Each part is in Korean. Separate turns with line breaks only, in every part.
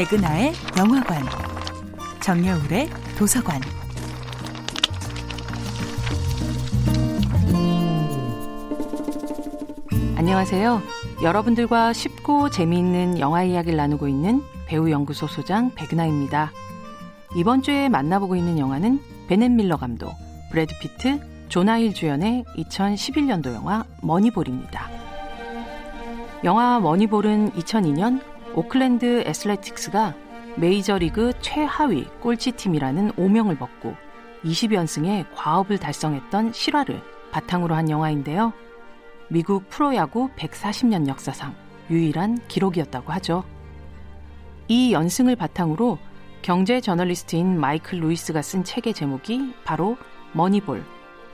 백은하의 영화관, 정여울의 도서관.
안녕하세요. 여러분들과 쉽고 재미있는 영화 이야기를 나누고 있는 배우 연구소 소장 백은하입니다. 이번 주에 만나보고 있는 영화는 베넷 밀러 감독, 브래드 피트, 조나 힐 주연의 2011년도 영화 머니볼입니다. 영화 머니볼은 2002년 오클랜드 애슬레틱스가 메이저리그 최하위 꼴찌팀이라는 오명을 벗고 20연승의 과업을 달성했던 실화를 바탕으로 한 영화인데요. 미국 프로야구 140년 역사상 유일한 기록이었다고 하죠. 이 연승을 바탕으로 경제 저널리스트인 마이클 루이스가 쓴 책의 제목이 바로 머니볼,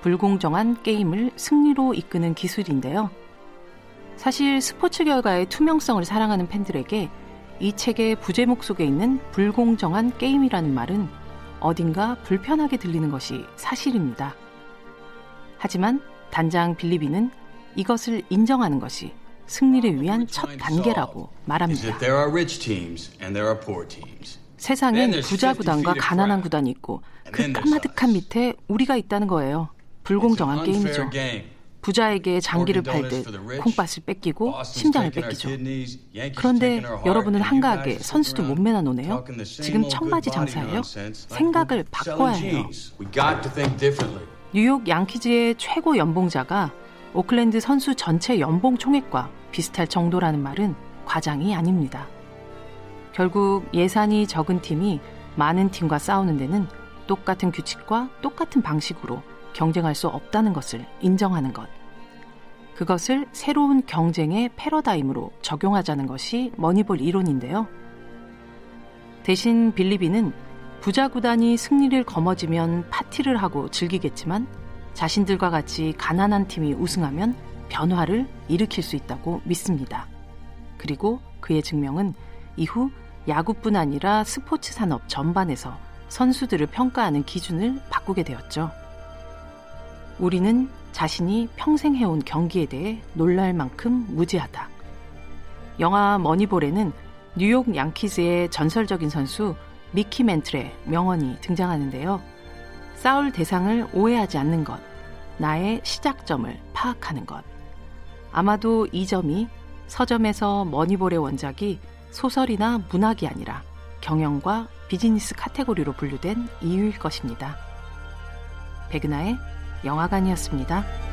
불공정한 게임을 승리로 이끄는 기술인데요. 사실 스포츠 결과의 투명성을 사랑하는 팬들에게 이 책의 부제목 속에 있는 불공정한 게임이라는 말은 어딘가 불편하게 들리는 것이 사실입니다. 하지만 단장 빌리비는 이것을 인정하는 것이 승리를 위한 첫 단계라고 말합니다. 세상엔 부자 구단과 가난한 구단이 있고 그 까마득한 밑에 우리가 있다는 거예요. 불공정한 게임이죠. 부자에게 장기를 팔듯 콩밭을 뺏기고 심장을 뺏기죠. 그런데 여러분은 한가하게 선수도 몸매나 노네요. 지금 청바지 장사예요? 생각을 바꿔야 해요. 뉴욕 양키즈의 최고 연봉자가 오클랜드 선수 전체 연봉 총액과 비슷할 정도라는 말은 과장이 아닙니다. 결국 예산이 적은 팀이 많은 팀과 싸우는 데는 똑같은 규칙과 똑같은 방식으로 경쟁할 수 없다는 것을 인정하는 것. 그것을 새로운 경쟁의 패러다임으로 적용하자는 것이 머니볼 이론인데요. 대신 빌리비는 부자 구단이 승리를 거머쥐면 파티를 하고 즐기겠지만 자신들과 같이 가난한 팀이 우승하면 변화를 일으킬 수 있다고 믿습니다. 그리고 그의 증명은 이후 야구뿐 아니라 스포츠 산업 전반에서 선수들을 평가하는 기준을 바꾸게 되었죠. 우리는 자신이 평생 해온 경기에 대해 놀랄 만큼 무지하다. 영화 머니볼에는 뉴욕 양키즈의 전설적인 선수 미키 멘틀의 명언이 등장하는데요. 싸울 대상을 오해하지 않는 것, 나의 시작점을 파악하는 것. 아마도 이 점이 서점에서 머니볼의 원작이 소설이나 문학이 아니라 경영과 비즈니스 카테고리로 분류된 이유일 것입니다. 백은하의 영화관이었습니다.